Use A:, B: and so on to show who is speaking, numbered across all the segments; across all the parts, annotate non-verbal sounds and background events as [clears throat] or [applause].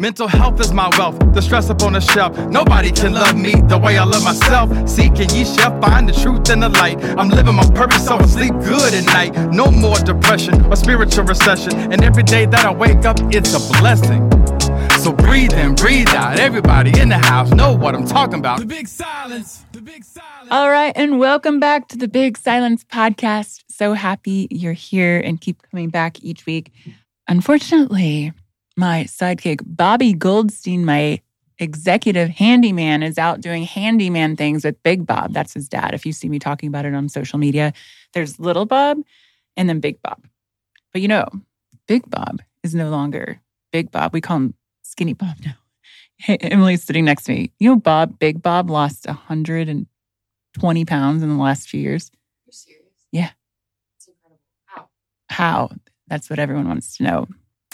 A: Mental health is my wealth, the stress up on the shelf. Nobody can love me the way I love myself. Seeking ye shall find the truth and the light. I'm living my purpose, so I sleep good at night. No more depression or spiritual recession. And every day that I wake up, it's a blessing. So breathe in, breathe out. Everybody in the house know what I'm talking about. The big silence. The big silence.
B: All right, and welcome back to the Big Silence Podcast. So happy you're here and keep coming back each week. Unfortunately, my sidekick, Bobby Goldstein, my executive handyman, is out doing handyman things with Big Bob. That's his dad. If you see me talking about it on social media, there's Little Bob and then Big Bob. But you know, Big Bob is no longer Big Bob. We call him Skinny Bob now. Hey, [laughs] Emily's sitting next to me. You know, Bob, Big Bob lost 120 pounds in the last few years.
C: You're serious?
B: Yeah.
C: It's incredible. How?
B: How? That's what everyone wants to know.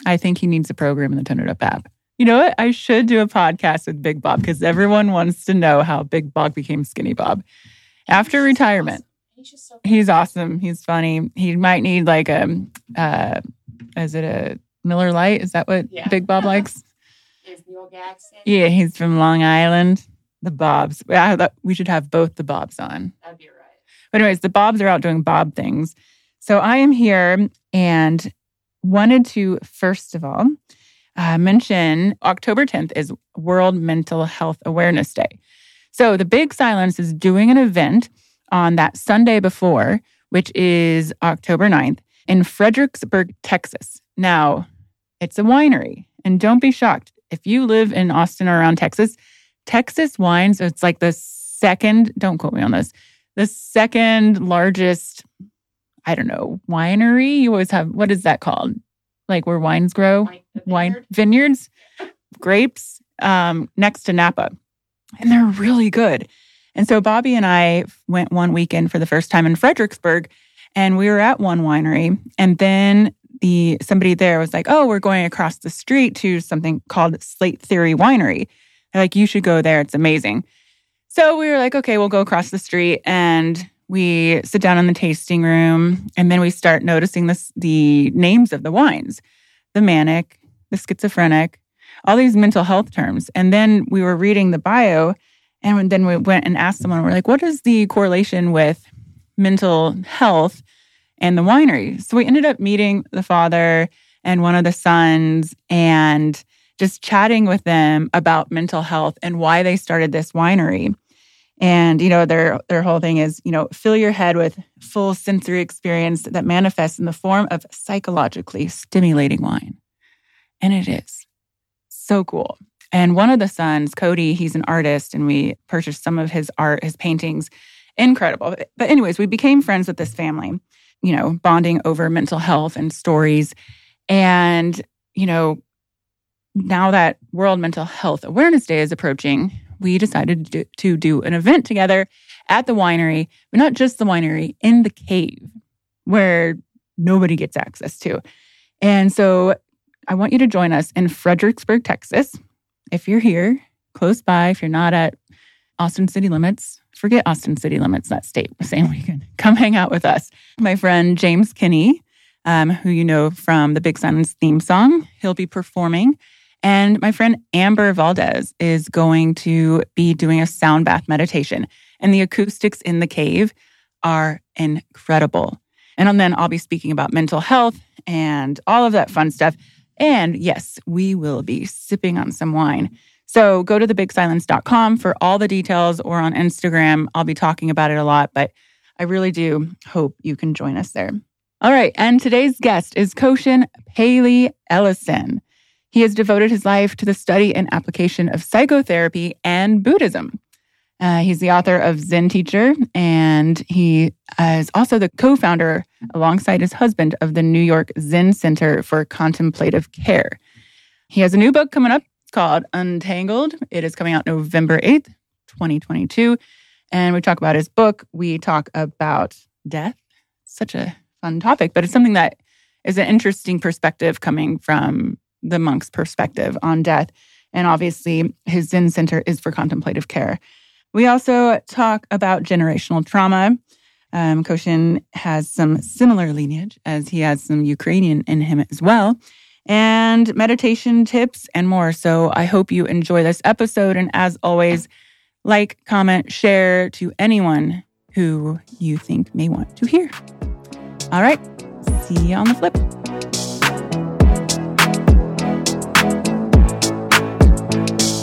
B: I think he needs a program in the Tone It Up app. You know what? I should do a podcast with Big Bob because everyone wants to know how Big Bob became Skinny Bob after retirement.
C: He's just so
B: He's awesome. He's funny. He might need like a, uh, is it a Miller Lite? Is that what
C: Yeah.
B: Big Bob [laughs] likes?
C: His New York.
B: Yeah, he's from Long Island. The Bobs. We should have both the Bobs on.
C: That'd be right.
B: But anyways, the Bobs are out doing Bob things. So I am here and wanted to first of all uh, mention October 10th is World Mental Health Awareness Day. So the Big Silence is doing an event on that Sunday before, which is October 9th in Fredericksburg, Texas. Now, it's a winery, and don't be shocked if you live in Austin or around Texas. Texas wines, it's like the second, don't quote me on this, the second largest, I don't know, winery. You always have, what is that called? Like where wines grow?
C: Wine, the
B: Wine vineyards, grapes, um, next to Napa. And they're really good. And so Bobby and I went one weekend for the first time in Fredericksburg, and we were at one winery. And then the somebody there was like, "Oh, we're going across the street to something called Slate Theory Winery." They're like, "You should go there. It's amazing." So we were like, "Okay, we'll go across the street." And we sit down in the tasting room, and then we start noticing this the names of the wines, the manic, the schizophrenic, all these mental health terms. And then we were reading the bio, and then we went and asked someone, we're like, what is the correlation with mental health and the winery? So we ended up meeting the father and one of the sons and just chatting with them about mental health and why they started this winery. And you know their their whole thing is you know fill your head with full sensory experience that manifests in the form of psychologically stimulating wine, and it is so cool. And one of the sons, Cody, he's an artist, and we purchased some of his art, his paintings. Incredible. But, anyways, we became friends with this family, you know, bonding over mental health and stories. And, you know, now that World Mental Health Awareness Day is approaching, we decided to do, an event together at the winery, but not just the winery, in the cave where nobody gets access to. And so I want you to join us in Fredericksburg, Texas. If you're here, close by, if you're not at Austin city limits, forget Austin city limits, that state. We're saying we can come hang out with us. My friend James Kinney, um, who you know from the Big Silence theme song. He'll be performing. And my friend Amber Valdez is going to be doing a sound bath meditation. And the acoustics in the cave are incredible. And then I'll be speaking about mental health and all of that fun stuff. And yes, we will be sipping on some wine. So go to thebigsilence.com for all the details or on Instagram. I'll be talking about it a lot, but I really do hope you can join us there. All right. And today's guest is Koshin Paley Ellison. He has devoted his life to the study and application of psychotherapy and Buddhism. Uh, he's the author of Zen Teacher, and he is also the co founder, alongside his husband, of the New York Zen Center for Contemplative Care. He has a new book coming up called Untangled. It is coming out November 8th, 2022. And we talk about his book. We talk about death. Such a fun topic, but it's something that is an interesting perspective coming from the monk's perspective on death. And obviously, his Zen Center is for contemplative care. We also talk about generational trauma. Um, Koshin has some similar lineage as he has some Ukrainian in him as well, and meditation tips and more. So I hope you enjoy this episode. And as always, like, comment, share to anyone who you think may want to hear. All right, see you on the flip.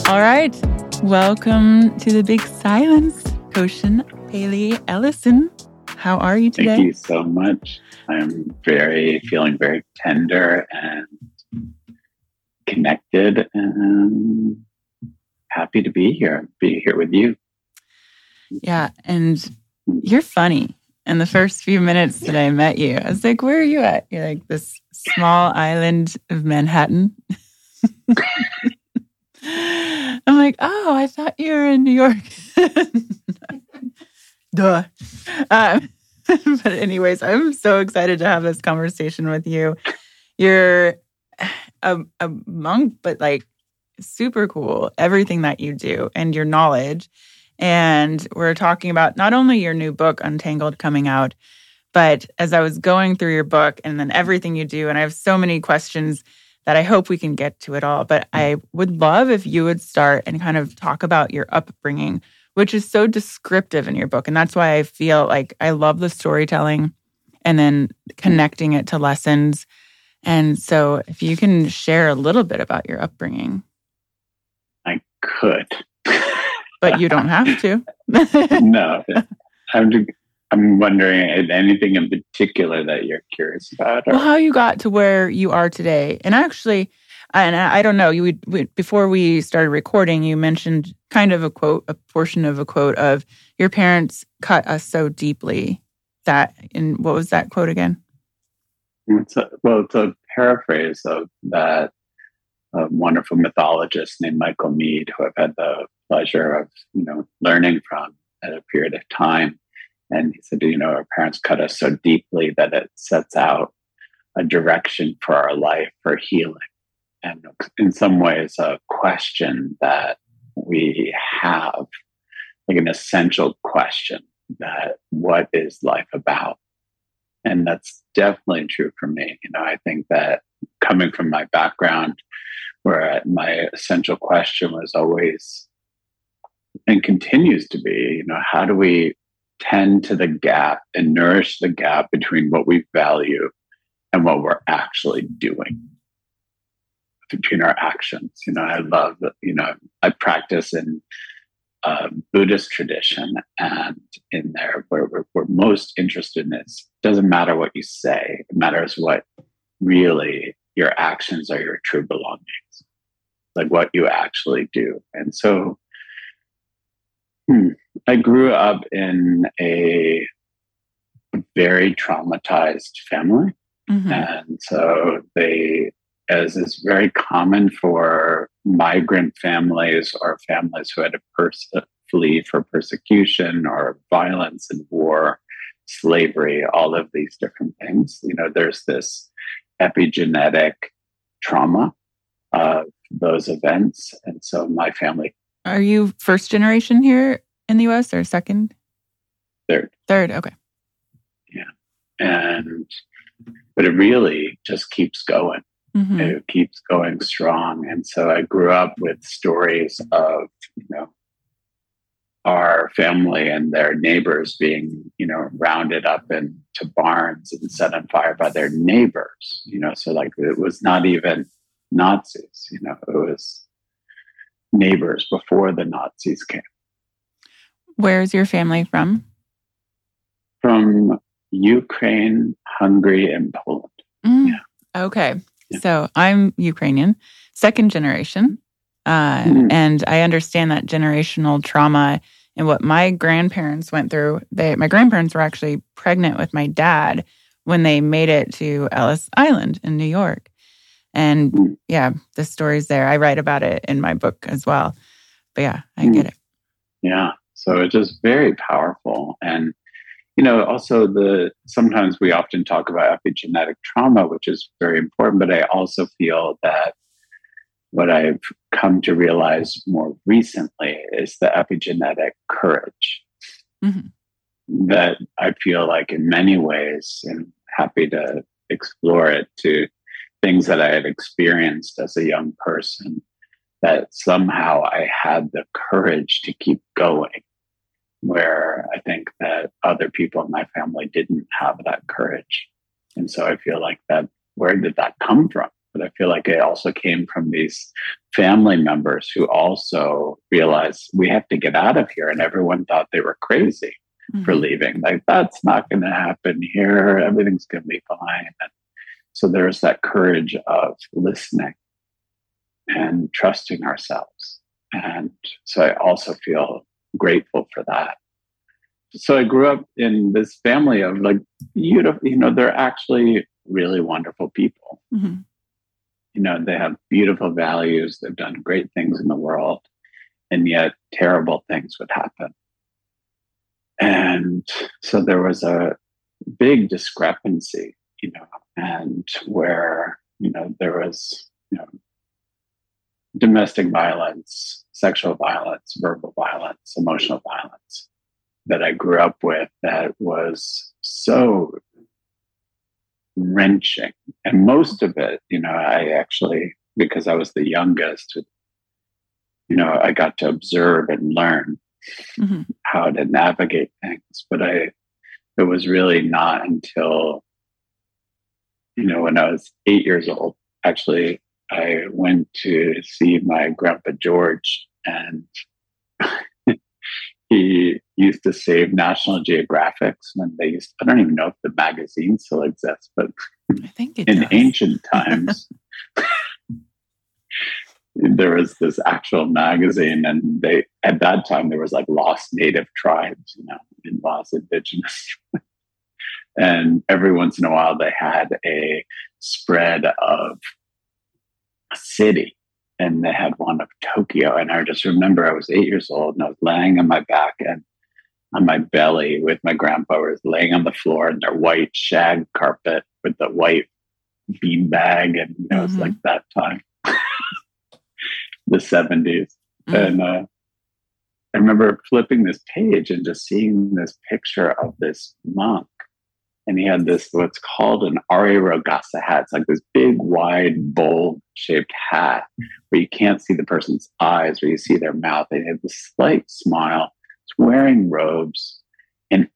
B: All right. Welcome to the Big Silence, Koshin Paley Ellison. How are you today?
D: Thank you so much. I'm very feeling very tender and connected and happy to be here, be here with you.
B: Yeah, and you're funny. In the first few minutes that I met you, I was like, "Where are you at?" You're like this small island of Manhattan. [laughs] I'm like, oh, I thought you were in New York. [laughs] Duh. Um, [laughs] but, anyways, I'm so excited to have this conversation with you. You're a, a monk, but like super cool, everything that you do and your knowledge. And we're talking about not only your new book, Untangled, coming out, but as I was going through your book and then everything you do, and I have so many questions that I hope we can get to it all. But hmm. I would love if you would start and kind of talk about your upbringing, which is so descriptive in your book. And that's why I feel like I love the storytelling and then connecting it to lessons. And so if you can share a little bit about your upbringing.
D: I could.
B: but you don't have to. [laughs]
D: no. I'm [laughs] I'm wondering anything in particular that you're curious about.
B: Or? Well, how you got to where you are today, and actually, and I don't know. You would, before we started recording, you mentioned kind of a quote, a portion of a quote of your parents cut us so deeply that. And what was that quote again?
D: It's a, well, it's a paraphrase of that a wonderful mythologist named Michael Meade, who I've had the pleasure of you know learning from at a period of time and he said, you know, our parents cut us so deeply that it sets out a direction for our life for healing. And in some ways, a question that we have, like an essential question that what is life about? And that's definitely true for me. You know, I think that coming from my background, where my essential question was always and continues to be, you know, how do we tend to the gap and nourish the gap between what we value and what we're actually doing between our actions. You know, I love you know, I practice in uh, Buddhist tradition and in there where we're, we're most interested in is doesn't matter what you say, it matters what really your actions are your true belongings, like what you actually do. And so Hmm. I grew up in a very traumatized family. Mm-hmm. And so they, as is very common for migrant families or families who had to pers- flee for persecution or violence and war, slavery, all of these different things, you know, there's this epigenetic trauma of those events. And so my family
B: are you first generation here in the US or second?
D: Third.
B: Third, okay.
D: Yeah. And but it really just keeps going.
B: Mhm.
D: It keeps going strong. And so I grew up with stories of, you know, our family and their neighbors being, you know, rounded up into barns and set on fire by their neighbors. You know, so like it was not even Nazis, you know, it was neighbors before the Nazis came.
B: Where's your family from?
D: From Ukraine, Hungary, and Poland.
B: Mm.
D: Yeah.
B: Okay.
D: Yeah.
B: So I'm Ukrainian, second generation. Uh,
D: Mhm.
B: And I understand that generational trauma and what my grandparents went through. They, my grandparents were actually pregnant with my dad when they made it to Ellis Island in New York. And
D: Mm.
B: yeah, the story's there. I write about it in my book as well. But yeah, I
D: Mm.
B: get it.
D: Yeah. So it's just very powerful. And, you know, also the sometimes we often talk about epigenetic trauma, which is very important, but I also feel that what I've come to realize more recently is the epigenetic courage
B: Mhm.
D: that I feel like in many ways, and happy to explore it to things that I had experienced as a young person, that somehow I had the courage to keep going, where I think that other people in my family didn't have that courage. And so I feel like that, where did that come from? But I feel like it also came from these family members who also realized we have to get out of here. And everyone thought they were crazy for
B: Mhm.
D: leaving. Like, that's not going to happen here. Everything's going to be fine. And so there's that courage of listening and trusting ourselves. And so I also feel grateful for that. So I grew up in this family of like beautiful, you know, they're actually really wonderful people.
B: Mhm.
D: You know, they have beautiful values, they've done great things in the world, and yet terrible things would happen. And so there was a big discrepancy, you know, and where, you know, there was, you know, domestic violence, sexual violence, verbal violence, emotional violence that I grew up with that was so wrenching. And most of it, you know, I actually, because I was the youngest, you know, I got to observe and learn
B: Mhm.
D: how to navigate things. But I, it was really not until, you know, when I was eight years old, actually, I went to see my grandpa George, and [laughs] he used to save National Geographics when they used. I don't even know if the magazine still exists, but
B: I think
D: in
B: does.
D: ancient [laughs] times there was this actual magazine and they at that time there was like lost native tribes you know and lost indigenous [laughs] and every once in a while they had a spread of a city and they had one of tokyo and i just remember i was eight years old and i was laying on my back and on my belly with my grandpa I was laying on the floor in their white shag carpet with the white bean bag and you know
B: Mhm.
D: it's like that time [laughs] the 70s
B: Mhm.
D: and uh, i remember flipping this page and just seeing this picture of this monk and he had this what's called an Ari hat. It's like this big, wide, bowl shaped hat where you can't see the person's eyes, where you see their mouth. They have this slight smile. It's wearing robes. And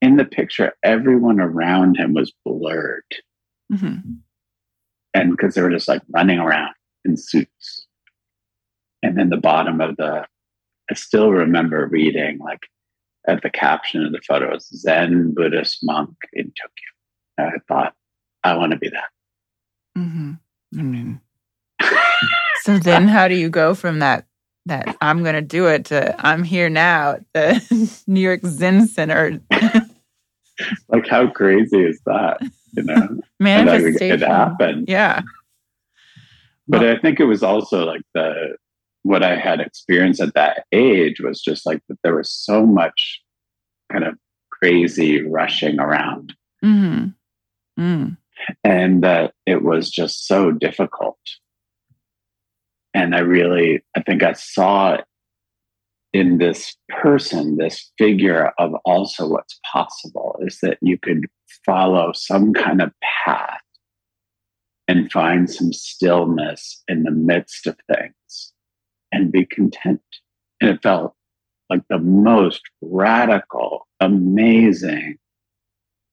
D: in the picture, everyone around him was blurred.
B: Mhm.
D: And because they were just like running around in suits. And then the bottom of the, I still remember reading like at the caption of the photo is Zen Buddhist monk in Tokyo. And I thought, I want to be that.
B: Mhm. I mean, [laughs] so then how do you go from that that I'm gonna do it to I'm here now at the [laughs] New York Zen Center [laughs]
D: like, how crazy is that? You know, and
B: manifestation?
D: it happened.
B: Yeah.
D: But I think it was also like the what I had experienced at that age was just like that there was so much kind of crazy rushing around
B: hmm Mm.
D: and that it was just so difficult. And I really, I think I saw in this person, this figure of also what's possible is that you could follow some kind of path and find some stillness in the midst of things and be content. And it felt like the most radical, amazing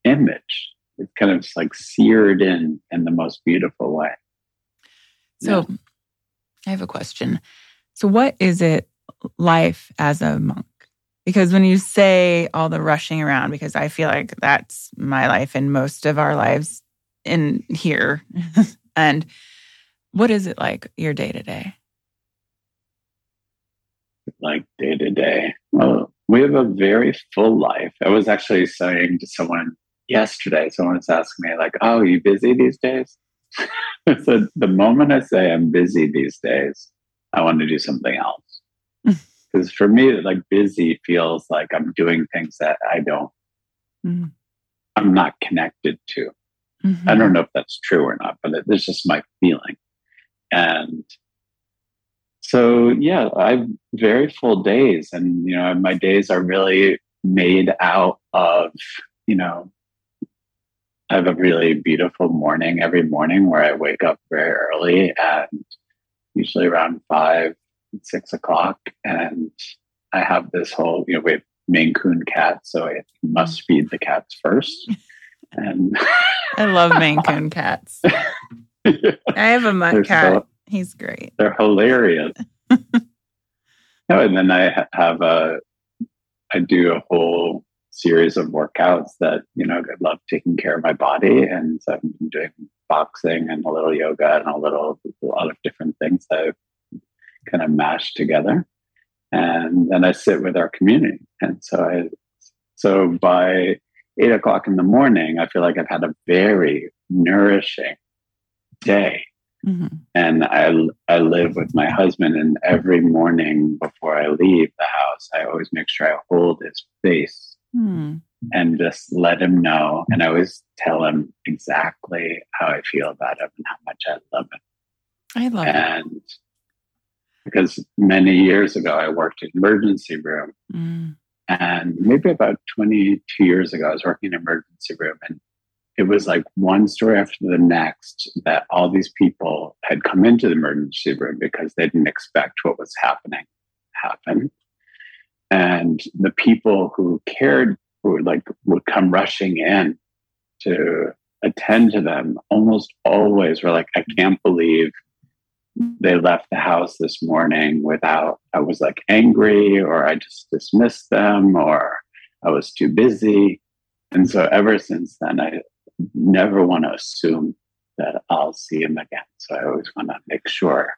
D: image. It's kind of just like seared in in the most beautiful way.
B: So
D: Yeah.
B: I have a question. So what is it life as a monk? Because when you say all the rushing around, because I feel like that's my life and most of our lives in here. [laughs] and what is it like your day to day?
D: Like day to day. Well, we have a very full life. I was actually saying to someone yesterday, someone was asking me, like, oh, are you busy these days? [laughs] so the moment I say I'm busy these days, I want to do something else. Because for me, like busy feels like I'm doing things that I don't,
B: Mhm.
D: I'm not connected to. I don't know if that's true or not, but it, it's just my feeling. And so, yeah, I have very full days, and you know, my days are really made out of, you know, I have a really beautiful morning every morning where I wake up very early and usually around five, six o'clock, and I have this whole, you know, we have Maine Coon cats, so I must feed the cats first, and [laughs]
B: I love Maine Coon cats. [laughs] I have a mutt
D: They're
B: cat.
D: so-
B: He's great.
D: they're hilarious. no, [laughs] oh, and then I have a, I do a whole series of workouts that you know I love taking care of my body, and so I've been doing boxing and a little yoga and a little a lot of different things that I've kind of mashed together, and then I sit with our community, and so I, so by eight o'clock in the morning, I feel like I've had a very nourishing day
B: Mhm.
D: and I I live with my husband, and every morning before I leave the house, I always make sure I hold his face
B: Hmm.
D: and just let him know, and I always tell him exactly how I feel about him and how much I love him.
B: I love it.
D: And because many years ago, I worked in emergency room,
B: Mm.
D: and maybe about 22 years ago, I was working in emergency room and it was like one story after the next that all these people had come into the emergency room because they didn't expect what was happening happen. And the people who cared who would like would come rushing in to attend to them almost always were like, I can't believe they left the house this morning without I was like angry or I just dismissed them or I was too busy. And so ever since then I never want to assume that I'll see him again. So I always want to make sure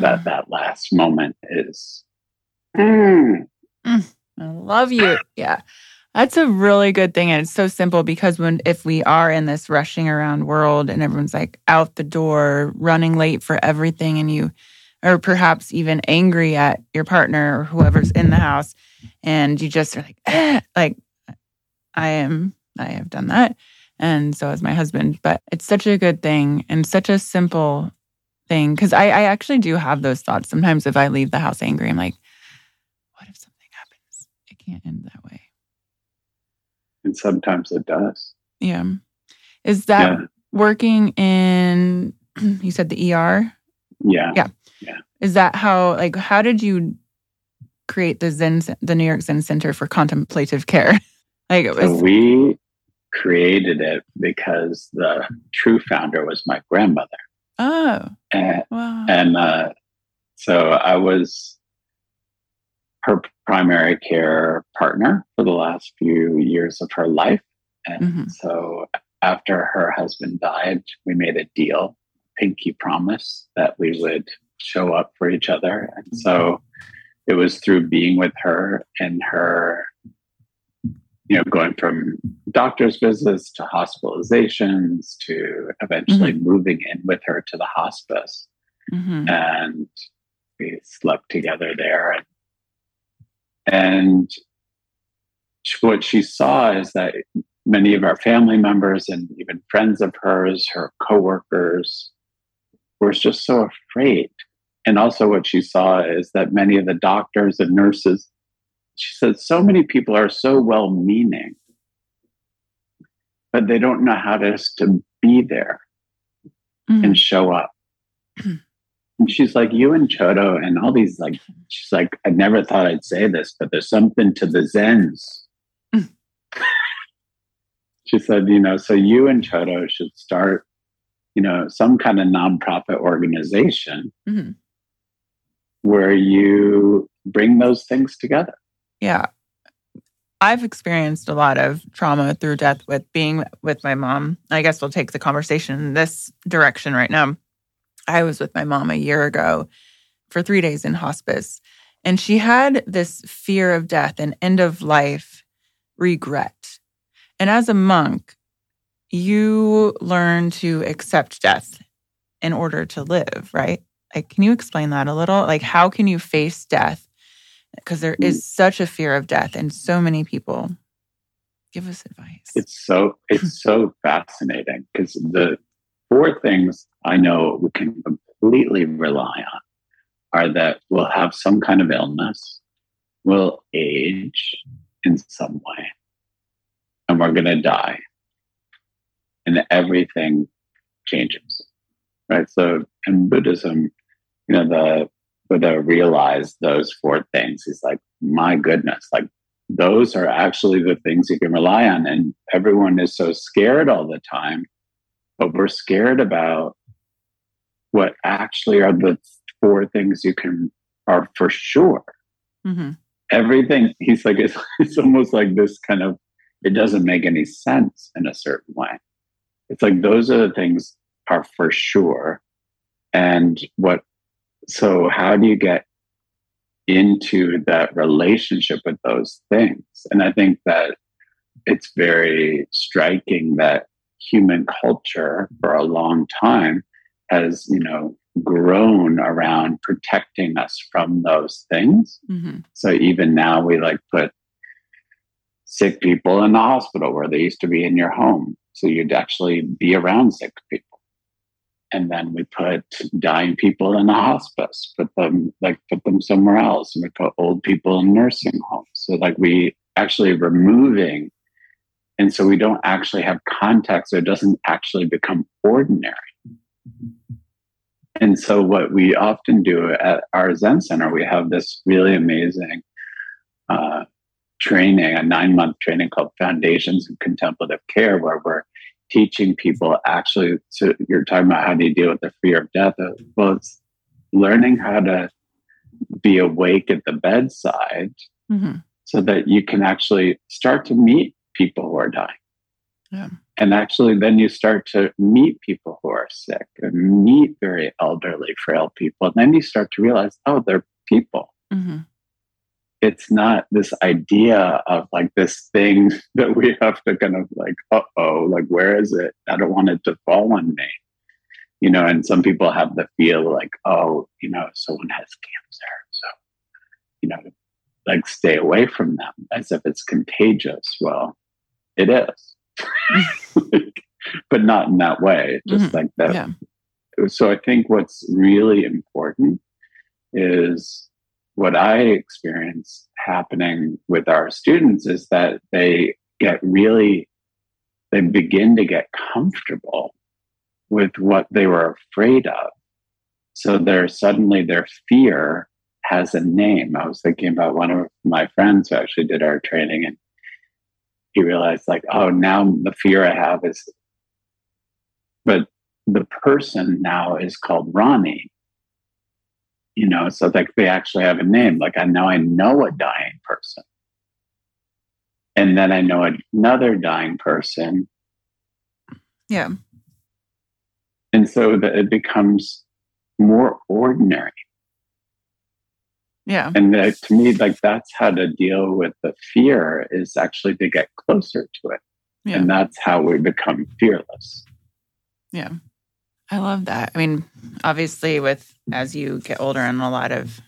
D: that that last moment is mm,
B: I love you. [laughs] Yeah. That's a really good thing. And it's so simple because when, if we are in this rushing around world and everyone's like out the door, running late for everything, and you, or perhaps even angry at your partner or whoever's in the house, and you just are like, eh, like, I am, I have done that. And so is my husband. But it's such a good thing and such a simple thing. Cause I, I actually do have those thoughts. Sometimes if I leave the house angry, I'm like, what if something happens? It can't end that way.
D: and sometimes it does.
B: Yeah. Is that
D: Yeah.
B: working in, [clears throat] you said the ER?
D: Yeah.
B: Yeah. Yeah. Is that how, like, how did you create the Zen, the New York Zen Center for Contemplative Care? [laughs] like, it
D: So
B: was,
D: we created it because the true founder was my grandmother.
B: oh,
D: And,
B: wow.
D: and uh, so I was her primary care partner for the last few years of her life. And
B: Mhm.
D: so after her husband died, we made a deal, pinky promise, that we would show up for each other. And so it was through being with her and her, you know, going from doctor's visits to hospitalizations to eventually moving in with her to the hospice
B: Mhm.
D: and we slept together there. And, and what she saw is that many of our family members and even friends of hers, her coworkers, were just so afraid. and also what she saw is that many of the doctors and nurses, she said, so many people are so well meaning, but they don't know how to, to be there
B: Mhm.
D: and show up. [clears throat] and she's like, you and Chodo and all these like, she's like, I never thought I'd say this, but there's something to the Zens.
B: Mm.
D: she said, you know, so you and Chodo should start, you know, some kind of nonprofit organization
B: Mhm.
D: where you bring those things together.
B: Yeah. I've experienced a lot of trauma through death with being with my mom. I guess we'll take the conversation in this direction right now. I was with my mom a year ago for three days in hospice, and she had this fear of death and end of life regret. And as a monk, you learn to accept death in order to live, right? Like, can you explain that a little? Like, how can you face death? Because there is such a fear of death, and so many people give us advice.
D: It's so it's so fascinating because the four things I know we can completely rely on are that we'll have some kind of illness, we'll age in some way, and we're going to die, and everything changes, right? So in Buddhism, you know, the Buddha realized those four things. He's like, my goodness, like those are actually the things you can rely on. And everyone is so scared all the time, but we're scared about what actually are the four things you can are for sure.
B: hmm
D: Everything he's like, it's, [laughs] it's almost like this kind of it doesn't make any sense in a certain way. It's like those are the things are for sure. And what so how do you get into that relationship with those things? And I think that it's very striking that human culture for a long time has, you know, grown around protecting us from those things.
B: hmm
D: So even now we like put sick people in the hospital where they used to be in your home. So you'd actually be around sick people. And then we put dying people in the hospice, put them like put them somewhere else, and we put old people in nursing homes. So like we actually removing, and so we don't actually have context. So it doesn't actually become ordinary. And so what we often do at our Zen Center, we have this really amazing uh, training, a nine month training called Foundations of Contemplative Care, where we're teaching people actually to you're talking about how do you deal with the fear of death well it's learning how to be awake at the bedside
B: hmm
D: so that you can actually start to meet people who are dying.
B: Yeah.
D: and actually then you start to meet people who are sick and meet very elderly frail people. And then you start to realize oh they're people.
B: Hmm
D: it's not this idea of like this thing [laughs] that we have to kind of like, uh oh, like where is it? I don't want it to fall on me. You know, and some people have the feel like, oh, you know, someone has cancer. So, you know, like stay away from them as if it's contagious. Well, it is. [laughs] but not in that way. Just
B: Mhm.
D: like that.
B: Yeah.
D: So I think what's really important is what I experience happening with our students is that they get really, they begin to get comfortable with what they were afraid of. So they're suddenly their fear has a name. I was thinking about one of my friends who actually did our training and he realized like, oh, now the fear I have is, but the person now is called Ronnie you know so like they actually have a name like i know i know a dying person and then i know another dying person
B: Yeah.
D: and so that it becomes more ordinary
B: Yeah.
D: and to me like that's how to deal with the fear is actually to get closer to it
B: Yeah.
D: and that's how we become fearless
B: Yeah. I love that. I mean, obviously, with as you get older and a lot of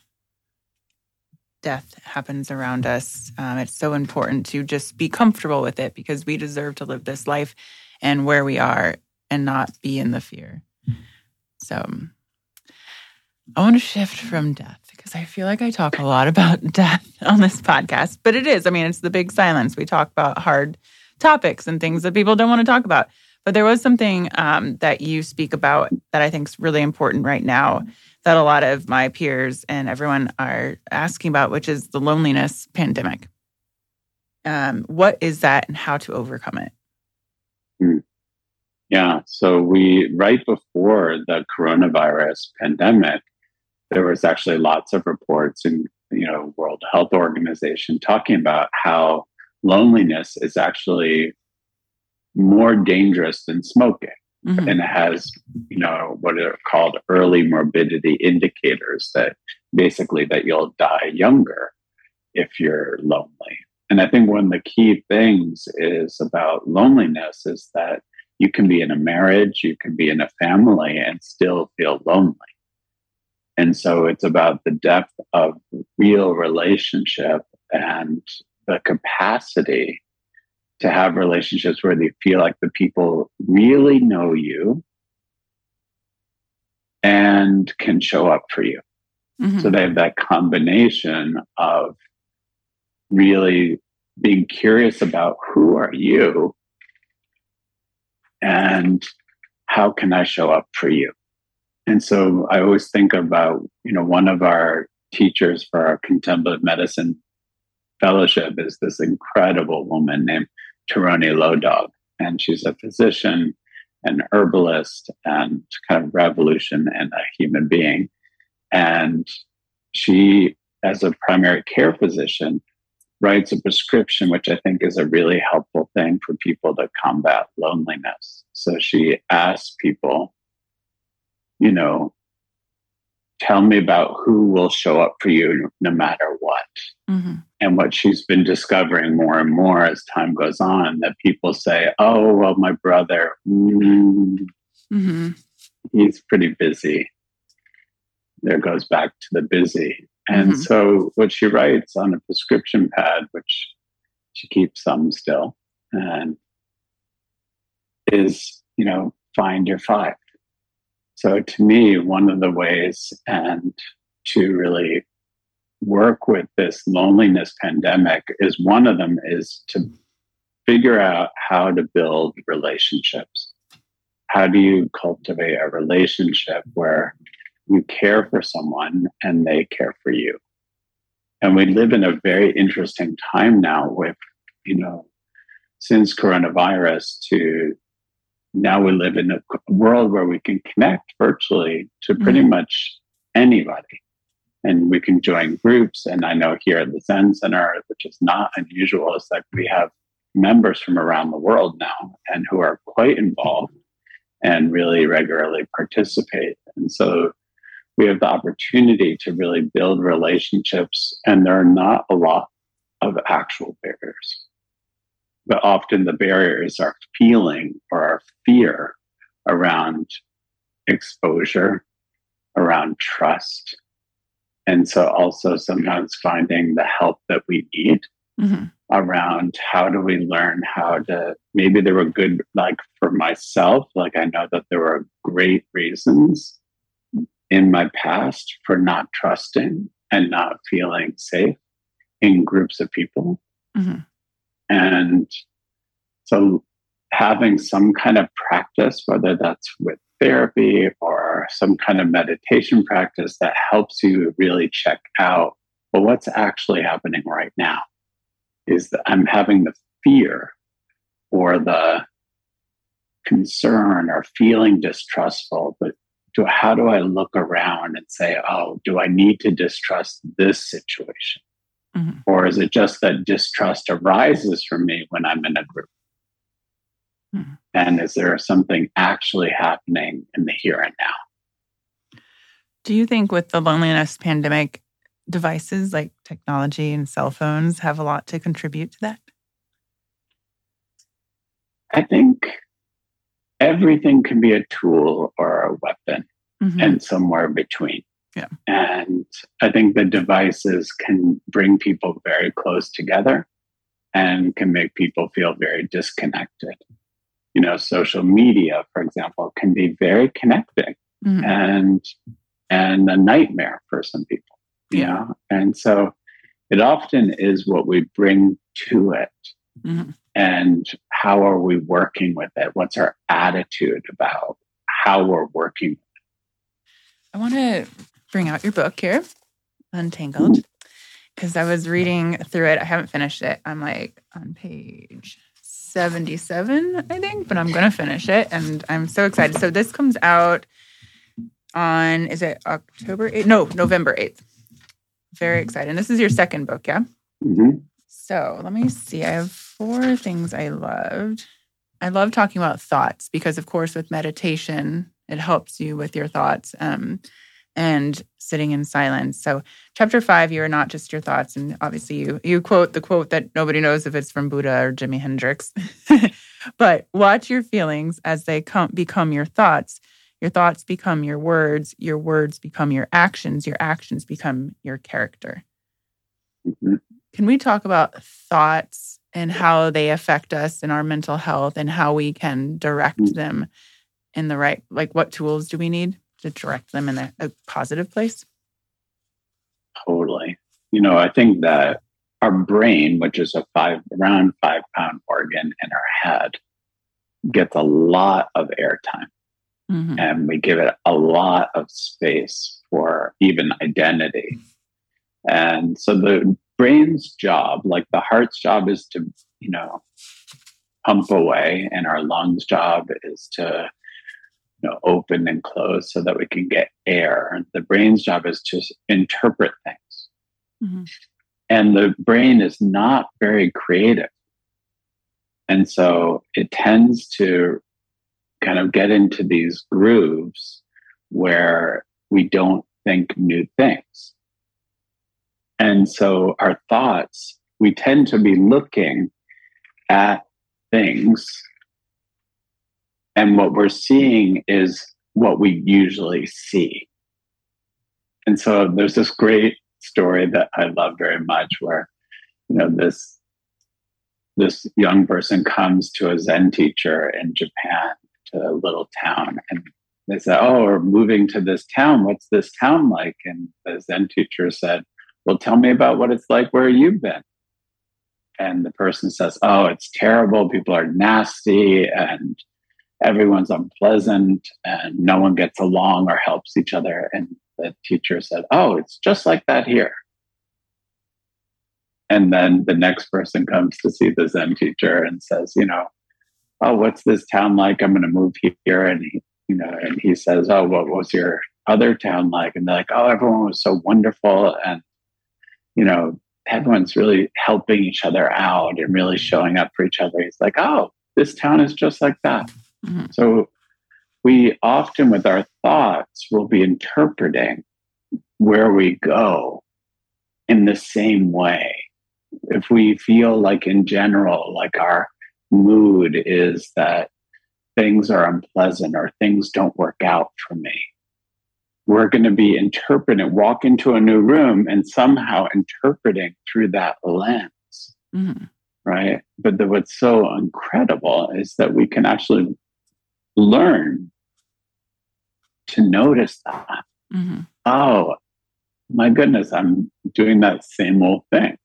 B: death happens around us, um, it's so important to just be comfortable with it because we deserve to live this life and where we are and not be in the fear. So, I want to shift from death because I feel like I talk a lot [laughs] about death on this podcast, but it is. I mean, it's the big silence. We talk about hard topics and things that people don't want to talk about. But there was something um, that you speak about that I think is really important right now that a lot of my peers and everyone are asking about, which is the loneliness pandemic. Um, what is that and how to overcome it?
D: Hmm. Yeah. So we, right before the coronavirus pandemic, there was actually lots of reports in, you know, World Health Organization talking about how loneliness is actually more dangerous than smoking. Mm-hmm. And it has, you know, what are called early morbidity indicators that basically that you'll die younger if you're lonely. And I think one of the key things is about loneliness is that you can be in a marriage, you can be in a family and still feel lonely. And so it's about the depth of real relationship and the capacity to have relationships where they feel like the people really know you and can show up for you. Mm-hmm. So they have that combination of really being curious about who are you and how can I show up for you? And so I always think about, you know, one of our teachers for our contemplative medicine fellowship is this incredible woman named Taroni Lodog. And she's a physician, an herbalist, and kind of revolution and a human being. And she, as a primary care physician, writes a prescription, which I think is a really helpful thing for people to combat loneliness. So she asks people, you know, tell me about who will show up for you no matter what. Mm-hmm. And what she's been discovering more and more as time goes on that people say, oh, well, my brother, mm, mm-hmm. he's pretty busy. There goes back to the busy. And mm-hmm. so what she writes on a prescription pad, which she keeps some still, and is, you know, find your five. So to me, one of the ways and to really work with this loneliness pandemic is one of them is to figure out how to build relationships. How do you cultivate a relationship where you care for someone and they care for you? And we live in a very interesting time now with, you know, since coronavirus to now we live in a world where we can connect virtually to pretty mm-hmm. much anybody. And we can join groups and i know here at the zen center which is not unusual is that we have members from around the world now and who are quite involved and really regularly participate. And so we have the opportunity to really build relationships and there are not a lot of actual barriers but often the barriers are feeling or our fear around exposure, around trust. And so also sometimes finding the help that we need mm-hmm. around how do we learn how to maybe there were good like for myself, like I know that there were great reasons in my past for not trusting and not feeling safe in groups of people. Mm-hmm. And so having some kind of practice, whether that's with therapy or some kind of meditation practice that helps you really check out, well, what's actually happening right now? Is that I'm having the fear or the concern or feeling distrustful, but do, how do I look around and say, oh, do I need to distrust this situation? Mm-hmm. Or is it just that distrust arises from me when I'm in a group? Mm-hmm. And is there something actually happening in the here and now?
B: Do you think with the loneliness pandemic, devices like technology and cell phones have a lot to contribute to that?
D: I think everything can be a tool or a weapon mm-hmm. and somewhere between.
B: Yeah.
D: And I think the devices can bring people very close together and can make people feel very disconnected you know, social media, for example, can be very connecting. Mm-hmm. And and a nightmare for some people, you know? And so it often is what we bring to it
B: Mhm.
D: and how are we working with it? What's our attitude about how we're working?
B: I want to bring out your book here, Untangled, because I was reading through it. I haven't finished it. I'm like on page 77, I think, but I'm going to finish it and I'm so excited. So this comes out on, is it October 8th? No, November 8th. Very excited. And this is your second book, yeah?
D: Mhm.
B: So let me see. I have four things I loved. I love talking about thoughts because, of course, with meditation, it helps you with your thoughts um, and sitting in silence. So, chapter five, you are not just your thoughts, and obviously, you you quote the quote that nobody knows if it's from Buddha or Jimi Hendrix, [laughs] but watch your feelings as they come become your thoughts. Your thoughts become your words. Your words become your actions. Your actions become your character.
D: Mhm.
B: Can we talk about thoughts and how they affect us in our mental health and how we can direct
D: Mm.
B: them in the right, like what tools do we need to direct them in a, a positive place?
D: Totally. You know, I think that our brain, which is a five around five pound organ in our head, gets a lot of airtime
B: Mhm.
D: and we give it a lot of space for even identity. And so the brain's job, like the heart's job, is to, you know, pump away, and our lungs' job is to, know, open and close so that we can get air. The brain's job is to interpret things.
B: Mhm.
D: And the brain is not very creative. And so it tends to kind of get into these grooves where we don't think new things. And so our thoughts, we tend to be looking at things, and what we're seeing is what we usually see. And so there's this great story that I love very much where, you know, this this young person comes to a Zen teacher in Japan to a little town and they said, Oh, we're moving to this town. What's this town like? And the Zen teacher said, Well, tell me about what it's like where you've been. And the person says, Oh, it's terrible. People are nasty and everyone's unpleasant and no one gets along or helps each other. And the teacher said, Oh, it's just like that here. And then the next person comes to see the Zen teacher and says, You know, oh, what's this town like? I'm going to move here. And he, you know, and he says, oh, what was your other town like? And they're like, oh, everyone was so wonderful. And, you know, everyone's really helping each other out and really showing up for each other. He's like, oh, this town is just like that.
B: Mhm.
D: So we often, with our thoughts, will be interpreting where we go in the same way. If we feel like, in general, like our mood is that things are unpleasant or things don't work out for me. We're going to be interpreting, walk into a new room and somehow interpreting through that lens,
B: Mhm.
D: right? But the, what's so incredible is that we can actually learn to notice that.
B: Mhm.
D: Oh, my goodness, I'm doing that same old thing.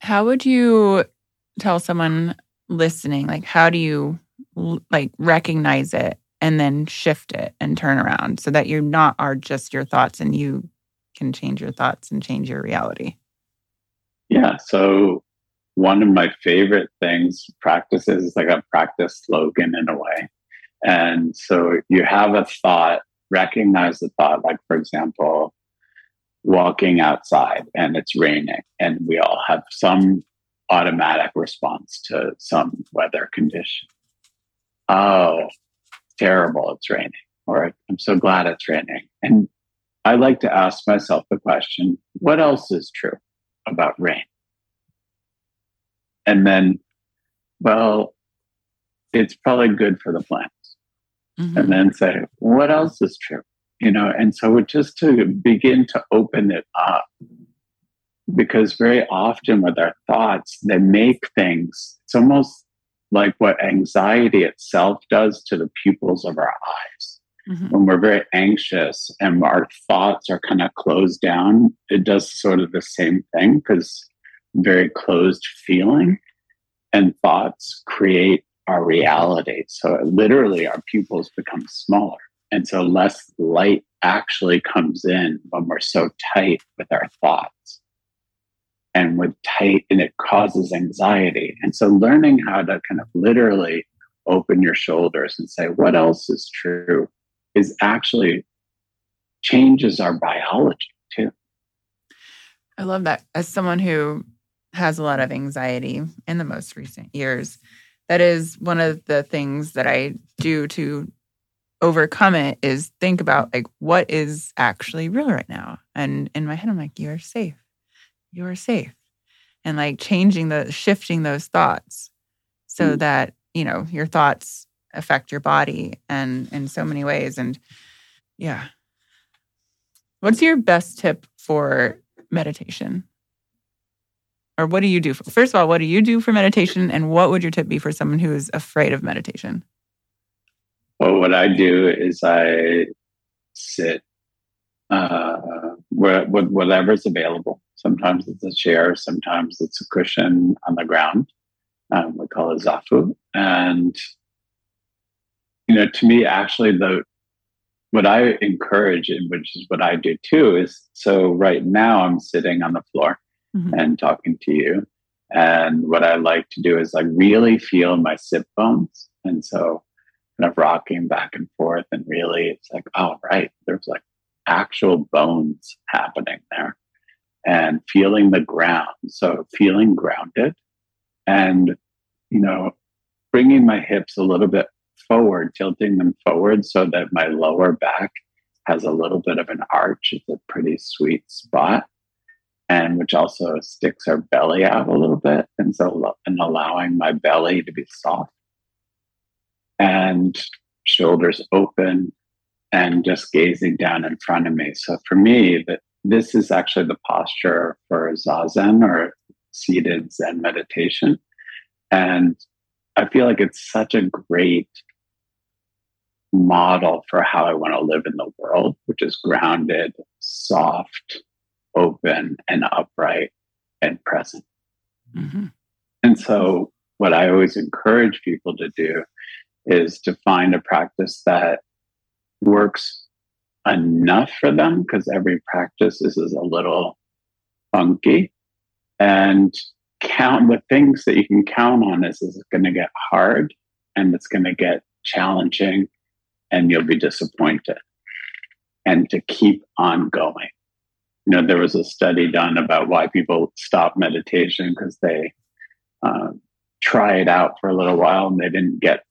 B: How would you tell someone listening, like, how do you like recognize it and then shift it and turn around so that you're not are just your thoughts and you can change your thoughts and change your reality?
D: Yeah. So one of my favorite things practices is like a practice slogan in a way. And so you have a thought, recognize the thought, like for example, walking outside and it's raining and we all have some automatic response to some weather condition. Oh, terrible, it's raining. Or I'm so glad it's raining. And I like to ask myself the question, what else is true? about rain. And then, well, it's probably good for the plants.
B: Mhm.
D: And then say, what else is true? You know, and so just to begin to open it up, because very often with our thoughts, they make things, it's almost like what anxiety itself does to the pupils of our eyes.
B: Mhm.
D: when we're very anxious and our thoughts are kind of closed down, it does sort of the same thing because very closed feeling and thoughts create our reality. So literally, our pupils become smaller. And so less light actually comes in when we're so tight with our thoughts. And with tight, and it causes anxiety. And so learning how to kind of literally open your shoulders and say, what else is true? is actually changes our biology too.
B: I love that. As someone who has a lot of anxiety in the most recent years, that is one of the things that I do to overcome it is think about like what is actually real right now. And in my head, I'm like, you are safe. You are safe. And like changing the shifting those thoughts so
D: Mm.
B: that, you know, your thoughts affect your body and in so many ways. And yeah. What's your best tip for meditation? Or what do you do? For, first of all, what do you do for meditation? And what would your tip be for someone who is afraid of meditation?
D: Well, what I do is I sit uh, where, with whatever's available. Sometimes it's a chair, sometimes it's a cushion on the ground. Um, we call it zafu. And, you know, to me, actually, the what I encourage, and which is what I do too, is so right now I'm sitting on the floor
B: Mhm.
D: and talking to you. And what I like to do is like really feel my sit bones. And so kind of rocking back and forth and really it's like, oh right, there's like actual bones happening there. And feeling the ground. So feeling grounded and you know, bringing my hips a little bit forward, tilting them forward so that my lower back has a little bit of an arch. It's a pretty sweet spot and which also sticks our belly out a little bit and so and allowing my belly to be soft. And shoulders open and just gazing down in front of me. So for me that this is actually the posture for zazen or seated zen meditation. And i feel like it's such a great model for how i want to live in the world which is grounded soft open and upright and present.
B: Mhm.
D: And so, what I always encourage people to do is to find a practice that works enough for them because every practice is, is a little funky and count the things that you can count on is, is going to get hard and it's going to get challenging and you'll be disappointed and to keep on going you know, there was a study done about why people stop meditation because they uh, try it out for a little while and they didn't get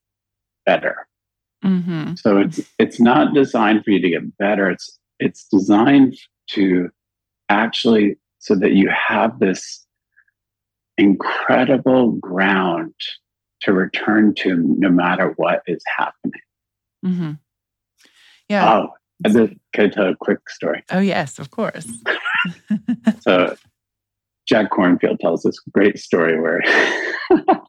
D: better.
B: Mhm.
D: So it's it's not designed for you to get better. It's it's designed to actually so that you have this incredible ground to return to no matter what is happening.
B: Mm-hmm. Yeah.
D: Oh, I just, can I tell a quick story?
B: oh, yes, of course. [laughs]
D: So Jack Kornfield tells this great story where [laughs]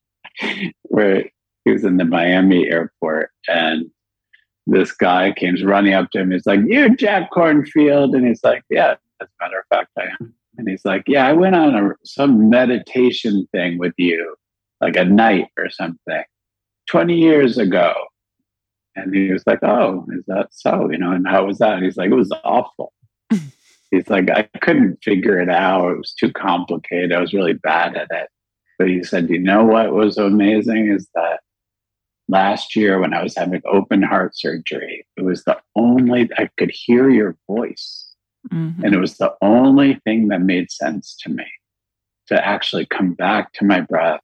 D: where he was in the Miami airport and this guy came running up to him. He's like, "You're Jack Kornfield," and he's like, "Yeah, as a matter of fact, I am." And he's like, "Yeah, I went on a, some meditation thing with you, like a night or something, twenty years ago." And he was like, "Oh, is that so? You know?" And how was that? And he's like, "It was awful." [laughs] he's like, I couldn't figure it out. It was too complicated. I was really bad at it. But he said, you know what was amazing is that last year when I was having open heart surgery, it was the only I could hear your voice.
B: Mhm.
D: And it was the only thing that made sense to me to actually come back to my breath,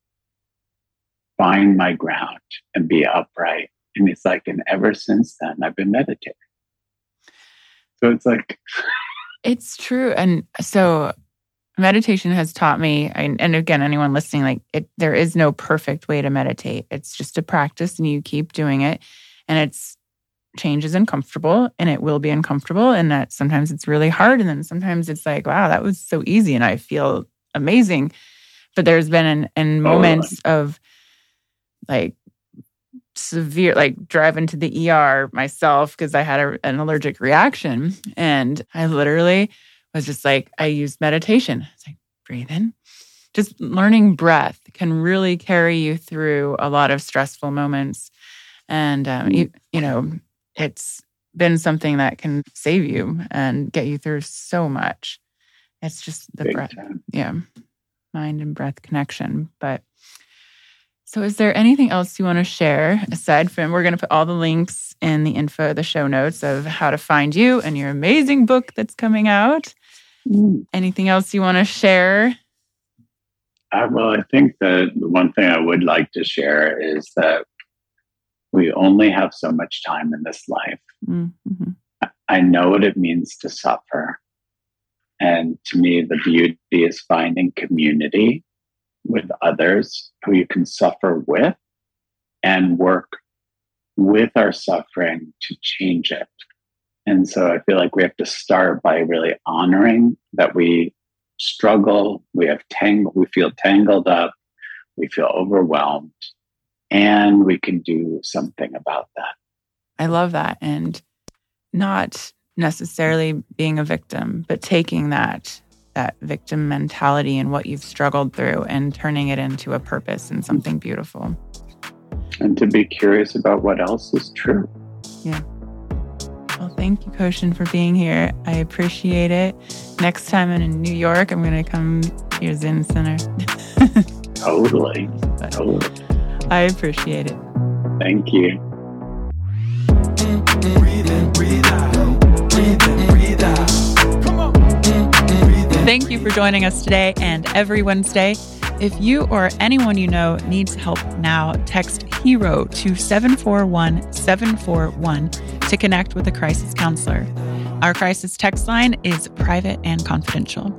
D: find my ground, and be upright. And it's like, and ever since then, I've been meditating. So it's like, [laughs]
B: It's true. And so meditation has taught me, and and again, anyone listening, like it, there is no perfect way to meditate. It's just a practice and you keep doing it. And it's change is uncomfortable and it will be uncomfortable. And that sometimes it's really hard. And then sometimes it's like, wow, that was so easy and I feel amazing. But there's been in, in
D: Totally.
B: Oh, moments of like severe, like driving to the ER myself because I had a, an allergic reaction. And I literally was just like, I used meditation. It's like, breathe in. Just learning breath can really carry you through a lot of stressful moments. And, um, you, you know, it's been something that can save you and get you through so much. It's just the
D: Big
B: breath.
D: time.
B: Yeah. Mind and breath connection. But so is there anything else you want to share aside from we're going to put all the links in the info, the show notes of how to find you and your amazing book that's coming out? Anything else you want to share?
D: Uh, well, I think that the one thing I would like to share is that we only have so much time in this life.
B: Mm-hmm.
D: I know what it means to suffer. And to me, the beauty is finding community with others who you can suffer with and work with our suffering to change it. And so I feel like we have to start by really honoring that we struggle, we have tang- we feel tangled up, we feel overwhelmed, and we can do something about that.
B: I love that. And not necessarily being a victim, but taking that that victim mentality and what you've struggled through and turning it into a purpose and something beautiful.
D: And to be curious about what else is true. Yeah.
B: Well, thank you, Koshin, for being here. I appreciate it. Next time I'm in New York, I'm going to come to your Zen Center. [laughs]
D: Totally.
B: But
D: Totally.
B: I appreciate it.
D: Thank you.
A: Breathe in, breathe out.
B: Thank you for joining us today and every Wednesday. If you or anyone you know needs help now, text HERO to 741 741 to connect with a crisis counselor. Our crisis text line is private and confidential.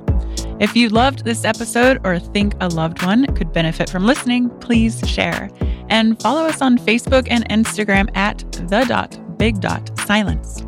B: If you loved this episode or think a loved one could benefit from listening, please share. And follow us on Facebook and Instagram at the dot big dot silence.